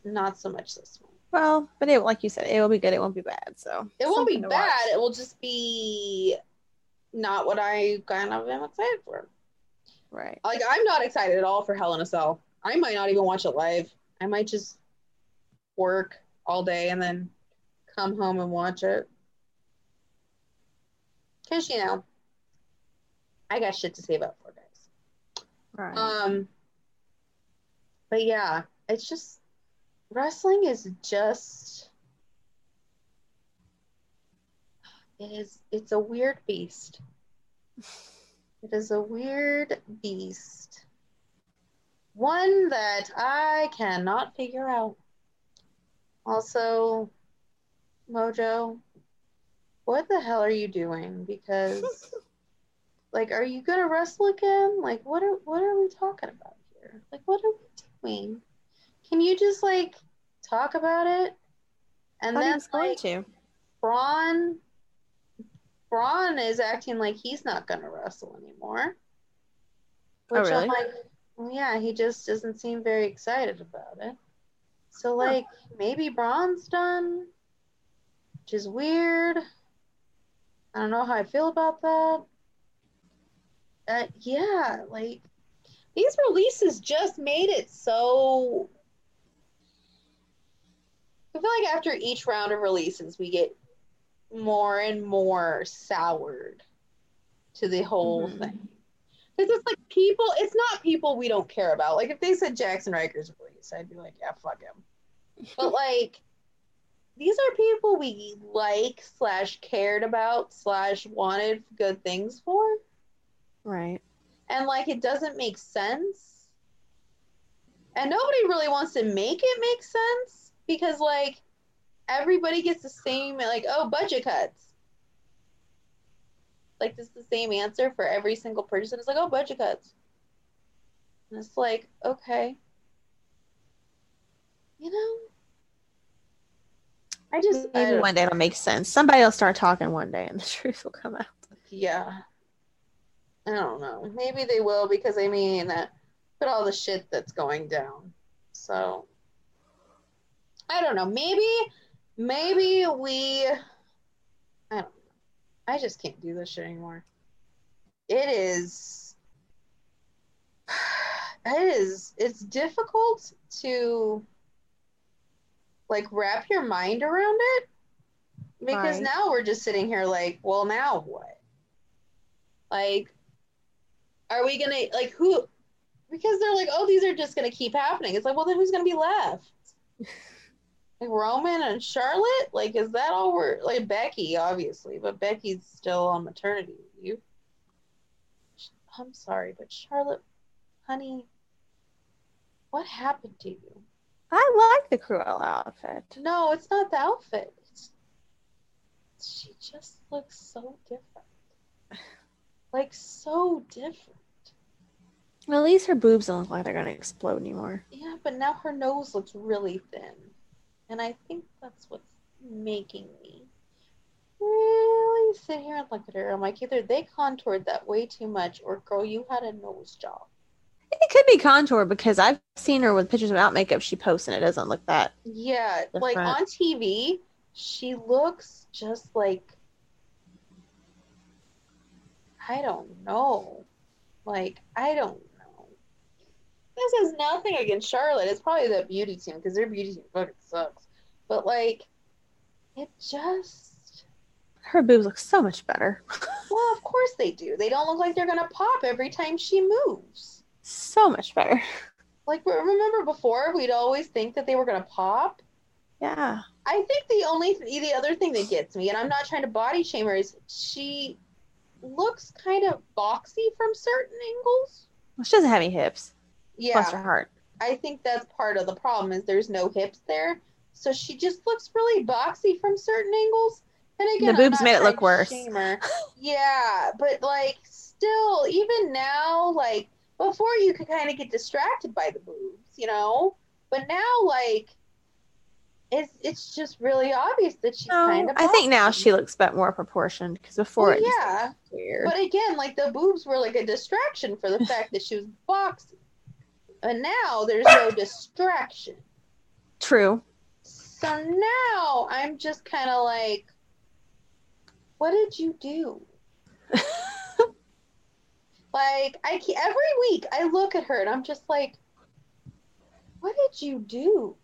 Not so much this one. Well, but it, like you said, it will be good. It won't be bad. So It won't be bad. watch. It will just be not what I kind of am excited for. Right. Like I'm not excited at all for Hell in a Cell. I might not even watch it live. I might just work all day and then come home and watch it. Cause you know, I got shit to save up for, guys. Right. Um, but yeah, it's just wrestling is just it is it's a weird beast. It is a weird beast. one that I cannot figure out. Also, Mojo, what the hell are you doing? Because, like, are you gonna wrestle again? Like, what are what are we talking about here? Like, what are we doing? Can you just like talk about it? And then going like to. Braun, Braun is acting like he's not gonna wrestle anymore. Oh, Which really? I'm like, well, yeah, he just doesn't seem very excited about it. So like maybe Braun's done, which is weird. I don't know how I feel about that. Uh, yeah, like these releases just made it so. I feel like after each round of releases, we get more and more soured to the whole Mhm. thing. Because it's like people, it's not people we don't care about. Like if they said Jaxson Ryker's release, I'd be like, yeah, fuck him. But like, these are people we like slash cared about slash wanted good things for, Right. and like it doesn't make sense. And nobody really wants to make it make sense because like everybody gets the same like oh budget cuts. Like this is the same answer for every single person. It's like oh budget cuts. And it's like okay. You know. I just Maybe don't- one day it'll make sense. Somebody will start talking one day and the truth will come out. Yeah. I don't know. Maybe they will because I mean, uh, put all the shit that's going down. So I don't know. Maybe, maybe we. I don't know. I just can't do this shit anymore. It is. It is. It's difficult to like wrap your mind around it because Right. now we're just sitting here like, well, now what? Like, are we gonna like who? Because they're like, oh, these are just gonna keep happening. It's like, well, then who's gonna be left? like Roman and Charlotte? Like, is that all we're like Becky, obviously, but Becky's still on maternity leave. I'm sorry, but Charlotte, honey, what happened to you? I like the Cruella outfit. No, it's not the outfit. It's, she just looks so different. Like so different. At least her boobs don't look like they're gonna explode anymore. Yeah, but now her nose looks really thin. And I think that's what's making me really sit here and look at her. I'm like, either they contoured that way too much or girl, you had a nose job. It could be contour because I've seen her with pictures without makeup she posts and it doesn't look that. Yeah, like on TV, she looks just like I don't know. Like I don't know. This is nothing against Charlotte. It's probably the beauty team because their beauty team fucking sucks. But like, it just Her boobs look so much better. well, of course they do. They don't look like they're gonna pop every time she moves. So much better. Like remember before, we'd always think that they were gonna pop. Yeah. I think the only the other thing that gets me, and I'm not trying to body shame her, is she looks kind of boxy from certain angles. Well, she doesn't have any hips. Yeah. Bless her heart. I think that's part of the problem is there's no hips there, so she just looks really boxy from certain angles. And again, The boobs made it look worse. yeah, but like still, even now, like before, you could kind of get distracted by the boobs, you know. But now, like. It's, it's just really obvious that she's No, kind of. I think now she looks a bit more proportioned because before Well, it yeah, weird. but again, like the boobs were like a distraction for the fact that she was boxy, and now there's no distraction. True. So now I'm just kind of like, what did you do? Like I every week I look at her and I'm just like, what did you do?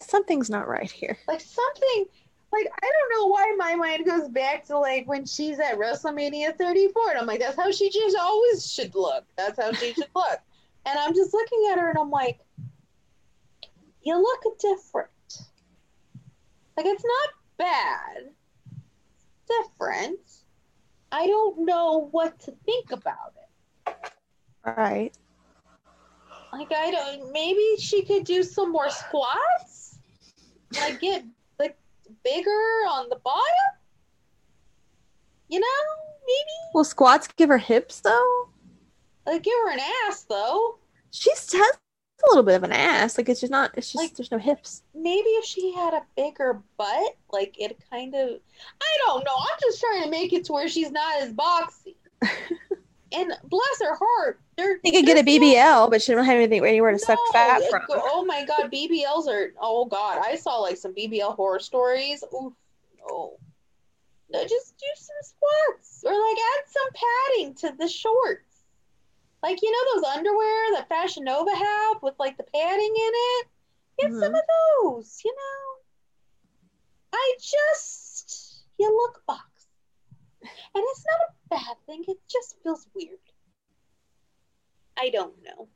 Something's not right here. Like something. Like I don't know why my mind goes back to like when she's at WrestleMania 34, and I'm like, that's how she just always should look. That's how she should look. And I'm just looking at her, and I'm like, you look different. Like it's not bad. It's different. I don't know what to think about it. Right. Like I don't. Maybe she could do some more squats. Like get like bigger on the bottom. You know, maybe Will squats give her hips though? like give her an ass though. She's has a little bit of an ass. Like it's just not. It's just Like- there's no hips. Maybe if she had a bigger butt, like it kind of. I don't know. I'm just trying to make it to where she's not as boxy. and bless her heart, there. You could get a no- BBL, but she don't have anything anywhere to suck No, fat from. go- oh my god, BBLs are. Oh god, I saw like some BBL horror stories. Oof, no. No, just do some squats or like add some padding to the shorts. Like you know those underwear that Fashion Nova have with like the padding in it. Get some Mhm. of those. You know. I just you look box, and it's not a bad thing. It just feels weird. I don't know.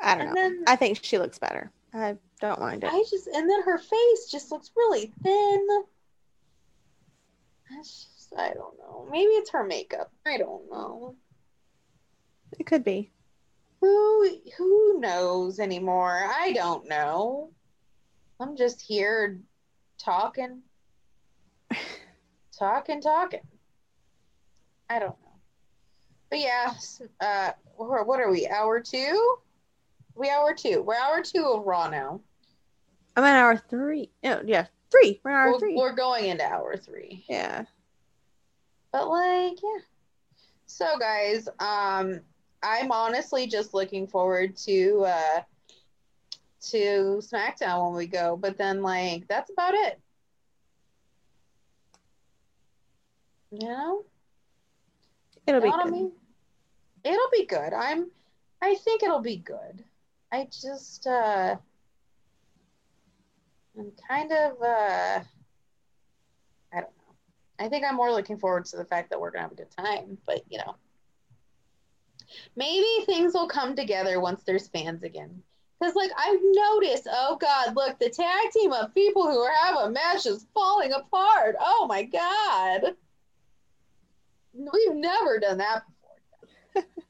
I don't And know. then I think she looks better. I don't mind it. I just and then her face just looks really thin. Just, I don't know. Maybe it's her makeup. I don't know. It could be. Who who knows anymore? I don't know. I'm just here talking, talking, talking. I don't know. But yeah, uh, what are we? Hour two? We hour two. We're hour two of Raw now. I'm at hour three. Oh, yeah, three. We're hour We're, 3 we're going into hour three. yeah. But like, yeah. So guys, um I'm honestly just looking forward to uh to SmackDown when we go, but then like that's about it. You know? It'll be know what I mean? It'll be good. I'm I think it'll be good. I just uh I'm kind of uh I don't know. I think I'm more looking forward to the fact that we're gonna have a good time, but you know. Maybe things will come together once there's fans again. Cause like I've noticed, oh god, look, the tag team of people who have a match is falling apart. Oh my god. We've never done that before.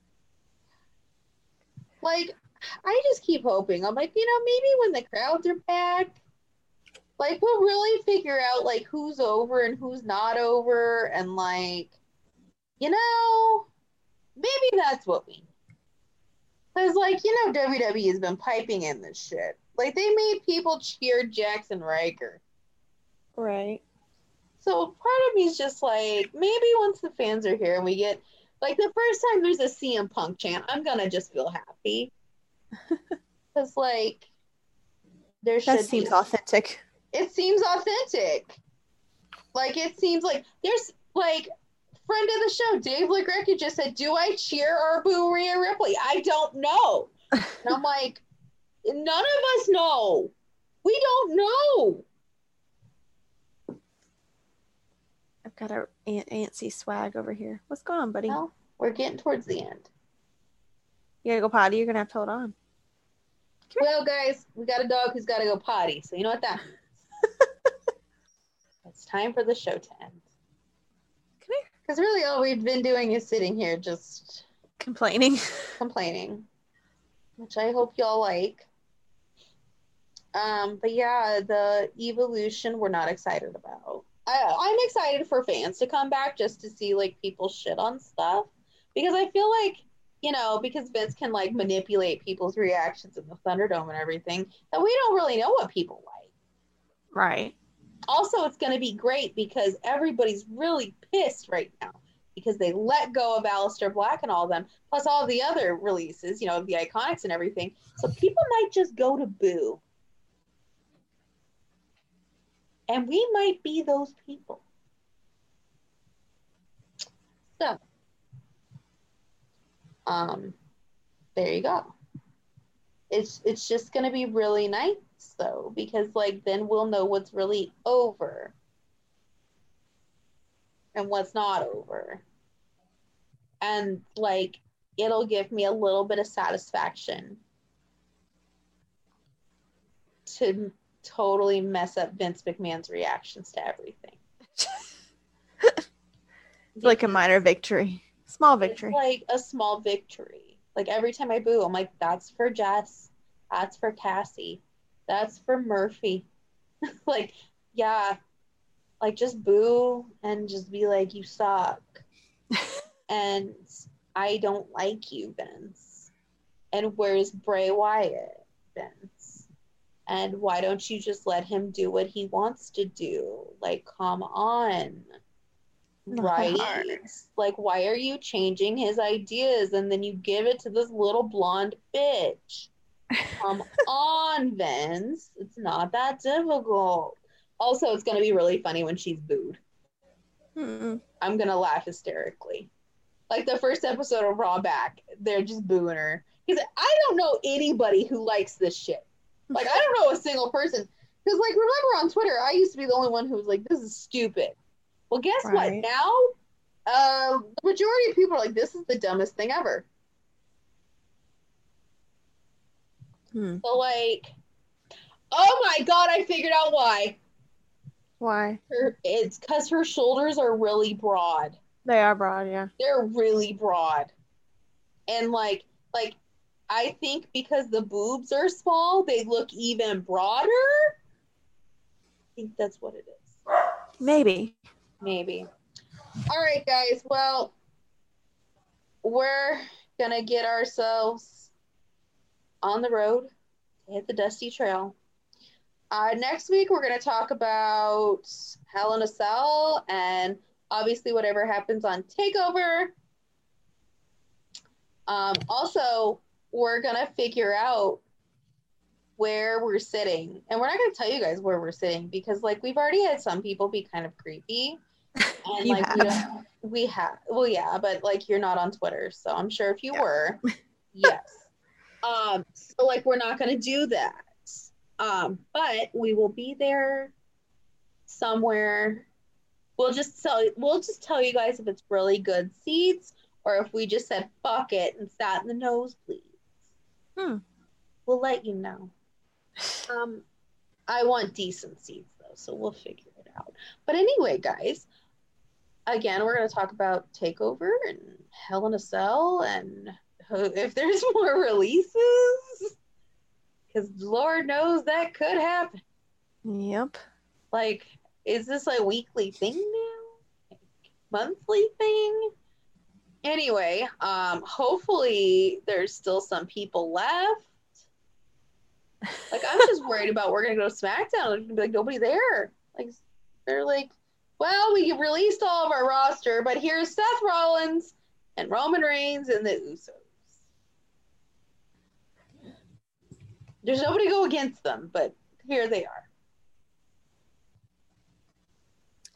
like, I just keep hoping. I'm like, you know, maybe when the crowds are back, like we'll really figure out like who's over and who's not over, and like, you know, maybe that's what we need. Cause like you know, WWE has been piping in this shit. Like they made people cheer Jaxson Ryker. Right. So part of me is just like, maybe once the fans are here and we get like the first time there's a CM Punk chant, I'm gonna just feel happy. Cause like there should That seems be, authentic. it seems authentic. Like it seems like there's like friend of the show, Dave LaGreca just said, Do I cheer or boo Rhea Ripley? I don't know. and I'm like, none of us know. We don't know. I've got our Aunt Antsy swag over here. What's going on, buddy? Well, we're getting towards the end. You gotta go potty. You're gonna have to hold on. Well, guys, we got a dog who's got to go potty. So you know what that means. it's time for the show to end. Because really, all we've been doing is sitting here just Complaining. complaining, which I hope y'all like. Um, but yeah, the evolution we're not excited about. I, I'm excited for fans to come back just to see like people shit on stuff because I feel like you know because Vince can like manipulate people's reactions in the Thunderdome and everything that we don't really know what people like. right. Also, it's going to be great because everybody's really pissed right now because they let go of Aleister Black and all of them, plus all the other releases, you know, the IIconics and everything. So people might just go to boo. And we might be those people. So, um, there you go. It's it's just gonna be really nice though, because like then we'll know what's really over and what's not over. And like it'll give me a little bit of satisfaction to totally mess up Vince McMahon's reactions to everything. It's like a minor victory. Small victory. It's like a small victory. Like every time I boo, I'm like, that's for Jess. That's for Cassie. That's for Murphy. like, yeah. Like just boo and just be like, you suck. and I don't like you, Vince. And where's Bray Wyatt, Vince? And why don't you just let him do what he wants to do? Like, come on. Not Right? hard. Like, why are you changing his ideas and then you give it to this little blonde bitch? Come on, Vince. It's not that difficult. Also, it's going to be really funny when she's booed. Mm-mm. I'm gonna laugh hysterically. Like the first episode of Raw back, they're just booing her. Because I don't know anybody who likes this shit. Like I don't know a single person. Because like remember on Twitter, I used to be the only one who was like, "This is stupid." Well, guess what? Now, uh, the majority of people are like, "This is the dumbest thing ever." Hmm. So like, oh my god, I figured out why. Why? Her, it's because her shoulders are really broad. They are broad, yeah. they're really broad and like like i think because the boobs are small they look even broader i think that's what it is Maybe. maybe all right guys well we're gonna get ourselves on the road to hit the dusty trail. Uh, next week we're gonna talk about hell in a cell and obviously whatever happens on takeover. Um, also we're gonna figure out where we're sitting. And we're not gonna tell you guys where we're sitting because like we've already had some people be kind of creepy. And You like we have. don't we have well yeah but like you're not on twitter so i'm sure if you Yeah. were yes um so like we're not gonna do that. Um but we will be there somewhere. We'll just tell we'll just tell you guys if it's really good seats or if we just said fuck it and sat in the nosebleeds Hmm. we'll let you know. Um i want decent seats though so we'll figure it out. But anyway guys again we're going to talk about takeover and hell in a cell and if there's more releases because lord knows that could happen. Yep. like is this a weekly thing now? Like, monthly thing? Anyway um hopefully there's still some people left. Like i'm just worried about we're gonna go to smackdown and be like nobody there. Like they're like well we released all of our roster but here's seth rollins and roman reigns and the usos there's nobody to go against them but here they are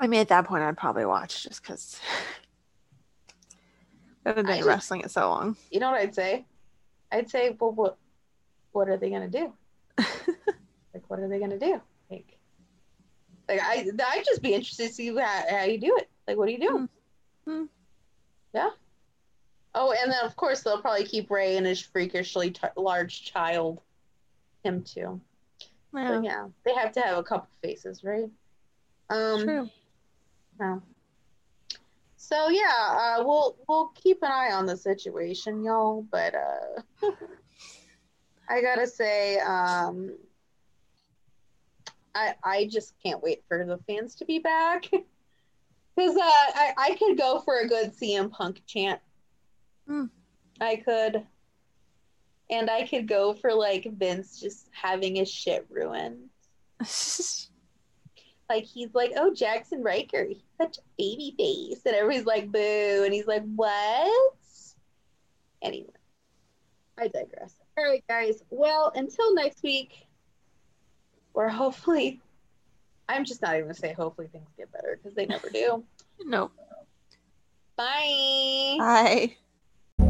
I mean, at that point, I'd probably watch just because I've been just- wrestling it so long. you know what I'd say? I'd say, well, what, what are they gonna do? like, what are they gonna do? Like, like I, I'd just be interested to see how, how you do it. Like, what do you do? Hmm. Yeah. Oh, and then of course they'll probably keep Rey and his freakishly t- large child, him too. Yeah, yeah, they have to have a couple faces, right? Um, true. yeah. So yeah, uh, we'll we'll keep an eye on the situation, y'all. But uh, I gotta say, um, I I just can't wait for the fans to be back because uh, I I could go for a good CM Punk chant. Hmm. I could, and I could go for like Vince just having his shit ruined. like he's like, oh Jaxson Ryker, he's such a baby face, and everybody's like, boo, and he's like, what? Anyway, I digress. All right, guys. Well, until next week, where hopefully, I'm just not even gonna say hopefully things get better because they never do. no. Bye. Bye.